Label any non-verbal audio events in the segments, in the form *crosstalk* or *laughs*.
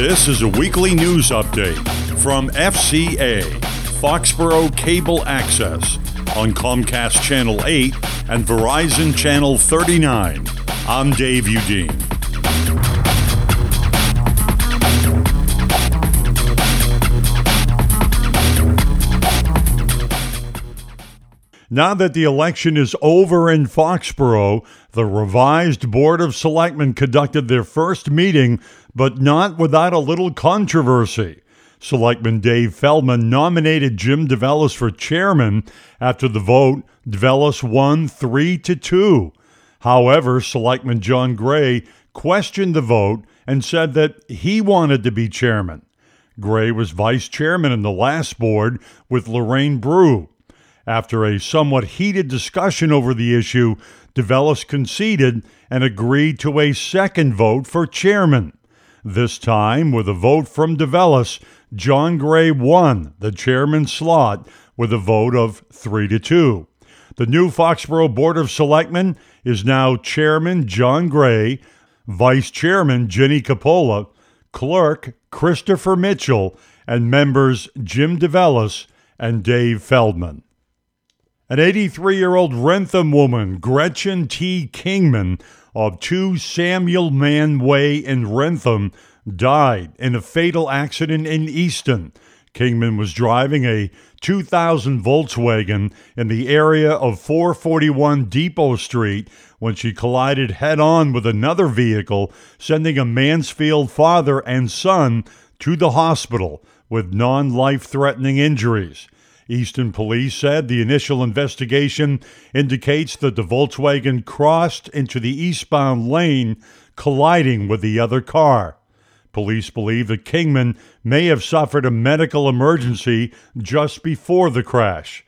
This is a weekly news update from FCA, Foxborough Cable Access, on Comcast Channel 8 and Verizon Channel 39. I'm Dave Udine. Now that the election is over in Foxborough, the revised Board of Selectmen conducted their first meeting, but not without a little controversy. Selectman Dave Feldman nominated Jim DeVellis for chairman. After the vote, DeVellis won 3 to 2. However, Selectman John Gray questioned the vote and said that he wanted to be chairman. Gray was vice chairman in the last board with Lorraine Brue. After a somewhat heated discussion over the issue, DeVellis conceded and agreed to a second vote for chairman. This time, with a vote from DeVellis, John Gray won the chairman slot with a vote of 3 to 2. The new Foxborough Board of Selectmen is now Chairman John Gray, Vice Chairman Jenny Coppola, Clerk Christopher Mitchell, and members Jim DeVellis and Dave Feldman. An 83 year old Wrentham woman, Gretchen T. Kingman, of 2 Samuel Mann Way in Wrentham, died in a fatal accident in Easton. Kingman was driving a 2000 Volkswagen in the area of 441 Depot Street when she collided head on with another vehicle, sending a Mansfield father and son to the hospital with non life threatening injuries. Easton police said the initial investigation indicates that the Volkswagen crossed into the eastbound lane, colliding with the other car. Police believe that Kingman may have suffered a medical emergency just before the crash.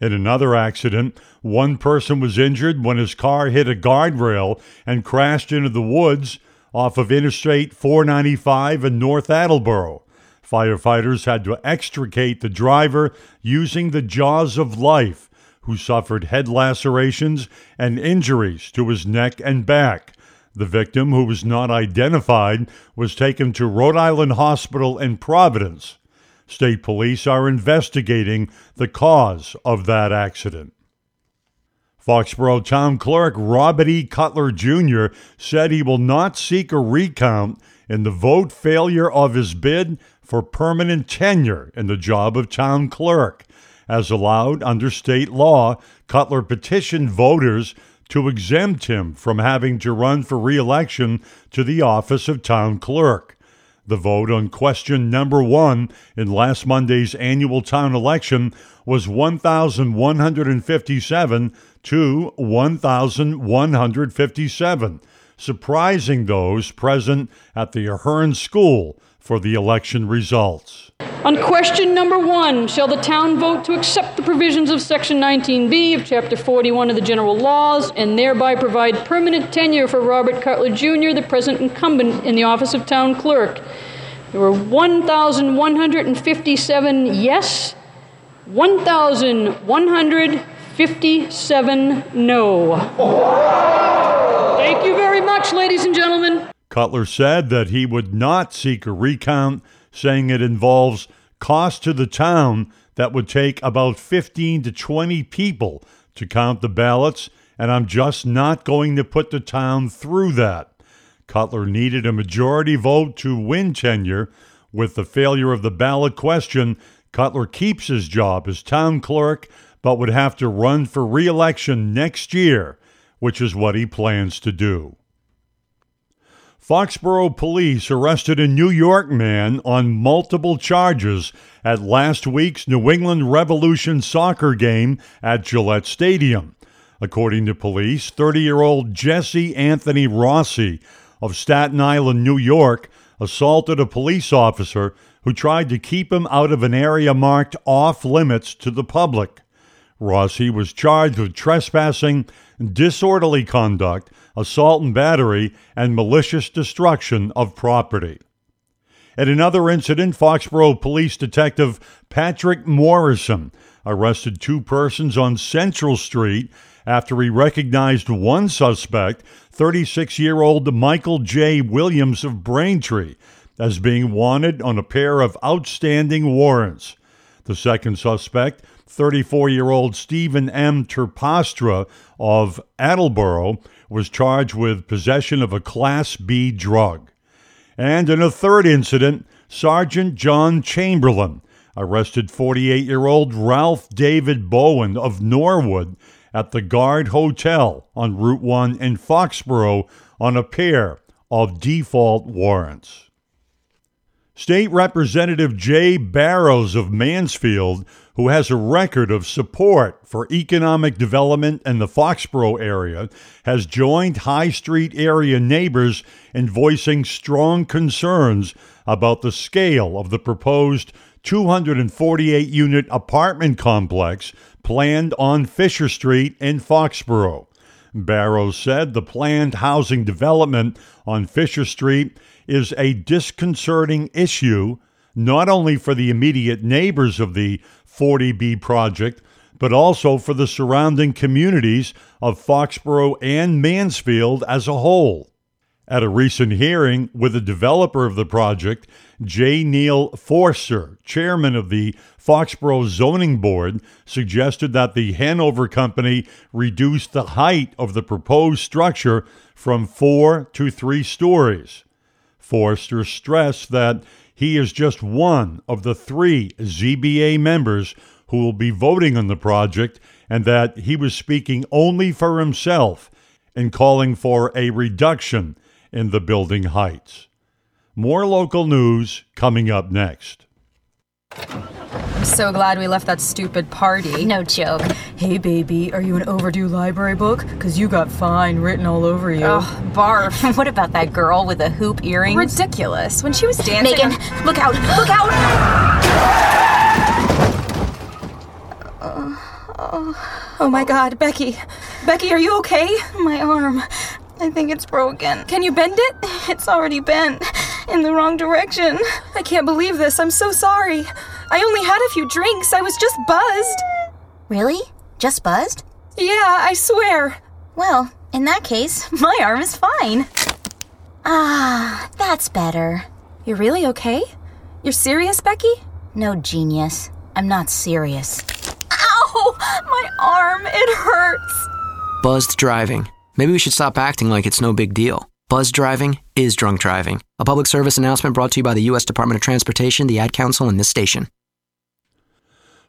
In another accident, one person was injured when his car hit a guardrail and crashed into the woods off of Interstate 495 in North Attleboro. Firefighters had to extricate the driver using the jaws of life, who suffered head lacerations and injuries to his neck and back. The victim, who was not identified, was taken to Rhode Island Hospital in Providence. State police are investigating the cause of that accident. Foxborough Town Clerk Robert E. Cutler Jr. said he will not seek a recount in the vote failure of his bid for permanent tenure in the job of town clerk. As allowed under state law, Cutler petitioned voters to exempt him from having to run for re-election to the office of town clerk. The vote on question number one in last Monday's annual town election was 1,157 to 1,157, surprising those present at the Ahern School for the election results. On question number one, shall the town vote to accept the provisions of Section 19B of Chapter 41 of the General Laws and thereby provide permanent tenure for Robert Cutler Jr., the present incumbent in the office of town clerk? There were 1,157 yes, 1,157 no. Thank you very much, ladies and gentlemen. Cutler said that he would not seek a recount, saying it involves cost to the town that would take about 15 to 20 people to count the ballots, and I'm just not going to put the town through that. Cutler needed a majority vote to win tenure. With the failure of the ballot question, Cutler keeps his job as town clerk, but would have to run for re election next year, which is what he plans to do. Foxborough police arrested a New York man on multiple charges at last week's New England Revolution soccer game at Gillette Stadium. According to police, 30 year old Jesse Anthony Rossi of Staten Island, New York, assaulted a police officer who tried to keep him out of an area marked off limits to the public. Rossi was charged with trespassing, disorderly conduct, assault and battery, and malicious destruction of property. At another incident, Foxborough Police Detective Patrick Morrison arrested two persons on Central Street after he recognized one suspect, 36 year old Michael J. Williams of Braintree. as being wanted on a pair of outstanding warrants. The second suspect, 34 year old Stephen M. Terpastra of Attleboro, was charged with possession of a Class B drug. And in a third incident, Sergeant John Chamberlain arrested 48 year old Ralph David Bowen of Norwood at the Guard Hotel on Route 1 in Foxborough on a pair of default warrants. State Representative Jay Barrows of Mansfield, who has a record of support for economic development in the Foxborough area, has joined High Street area neighbors in voicing strong concerns about the scale of the proposed 248 unit apartment complex planned on Fisher Street in Foxborough. Barrows said the planned housing development on Fisher Street is a disconcerting issue, not only for the immediate neighbors of the 40B project, but also for the surrounding communities of Foxborough and Mansfield as a whole. At a recent hearing with the developer of the project, J. Neil Forster, chairman of the Foxborough Zoning Board, suggested that the Hanover Company reduce the height of the proposed structure from four to three stories. Forster stressed that he is just one of the three ZBA members who will be voting on the project and that he was speaking only for himself in calling for a reduction in the building heights. More local news coming up next. I'm so glad we left that stupid party. No joke. Hey, baby, are you an overdue library book? Because you got fine written all over you. Oh, barf. *laughs* what about that girl with the hoop earrings? Ridiculous. When she was dancing. Megan, on- look out! Look out! Oh my god, Becky. Becky, are you okay? My arm. I think it's broken. Can you bend it? It's already bent in the wrong direction. I can't believe this. I'm so sorry. I only had a few drinks. I was just buzzed. Really? Just buzzed? Yeah, I swear. Well, in that case, *laughs* my arm is fine. Ah, that's better. You're really okay? You're serious, Becky? No genius. I'm not serious. Ow! My arm, it hurts. Buzzed driving. Maybe we should stop acting like it's no big deal. Buzzed driving is drunk driving. A public service announcement brought to you by the U.S. Department of Transportation, the Ad Council, and this station.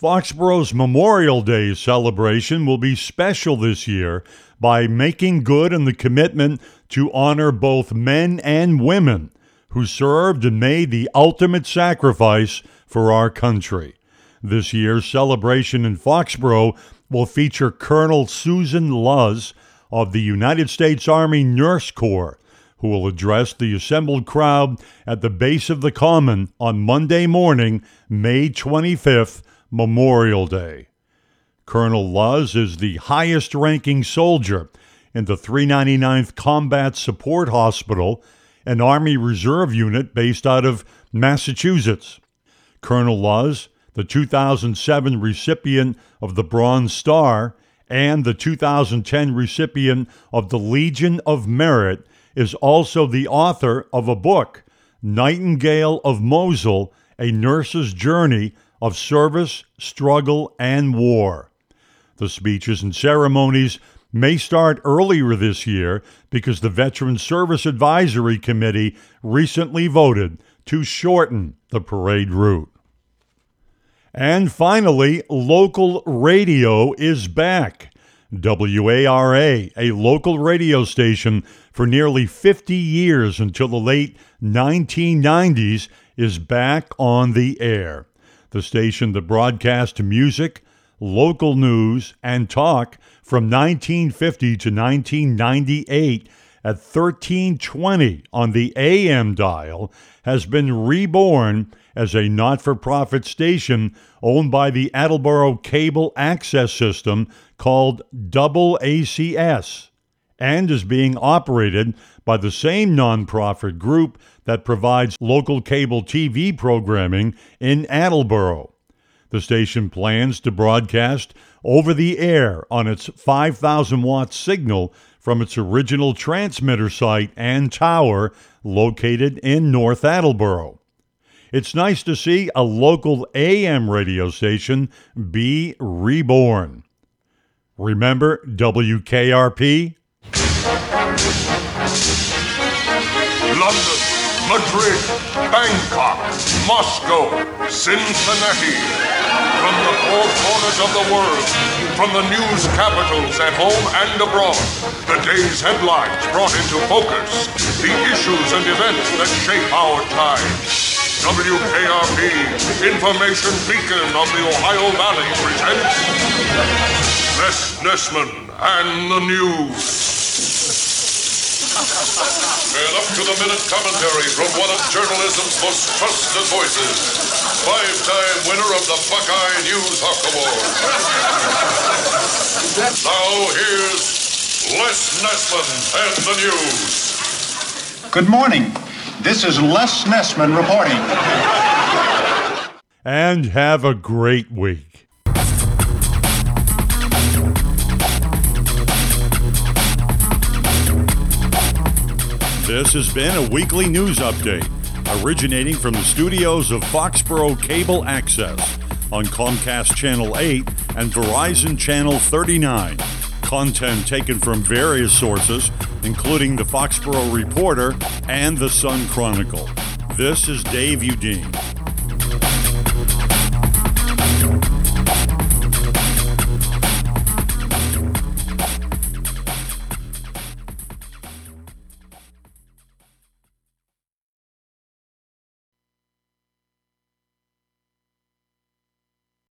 Foxborough's Memorial Day celebration will be special this year by making good on the commitment to honor both men and women who served and made the ultimate sacrifice for our country. This year's celebration in Foxborough will feature Colonel Susan Luz of the United States Army Nurse Corps, who will address the assembled crowd at the base of the Common on Monday morning, May 25th, Memorial Day. Colonel Luz is the highest ranking soldier in the 399th Combat Support Hospital, an Army Reserve unit based out of Massachusetts. Colonel Luz, the 2007 recipient of the Bronze Star and the 2010 recipient of the Legion of Merit, is also the author of a book, Nightingale of Mosul A Nurse's Journey of Service, Struggle, and War. The speeches and ceremonies may start earlier this year because the Veteran Service Advisory Committee recently voted to shorten the parade route. And finally, local radio is back. WARA, a local radio station for nearly 50 years until the late 1990s, is back on the air. The station that broadcast music, local news, and talk from 1950 to 1998 at 1320 on the AM dial has been reborn as a not for profit station owned by the Attleboro Cable Access System called Double ACS and is being operated by the same nonprofit group that provides local cable TV programming in Attleboro. The station plans to broadcast over the air on its 5,000 watt signal from its original transmitter site and tower located in North Attleboro. It's nice to see a local AM radio station be reborn. Remember WKRP? Madrid, Bangkok, Moscow, Cincinnati. From the four corners of the world, from the news capitals at home and abroad, the day's headlines brought into focus, the issues and events that shape our times. WKRP, information beacon of the Ohio Valley, presents Les Nessman and the News. And up to the minute commentary from one of journalism's most trusted voices, five time winner of the Buckeye News Hawk Award. now here's Les Nessman and the news. Good morning. This is Les Nessman reporting. And have a great week. This has been a weekly news update originating from the studios of Foxborough Cable Access on Comcast Channel 8 and Verizon Channel 39. Content taken from various sources, including the Foxborough Reporter and the Sun Chronicle. This is Dave Udine.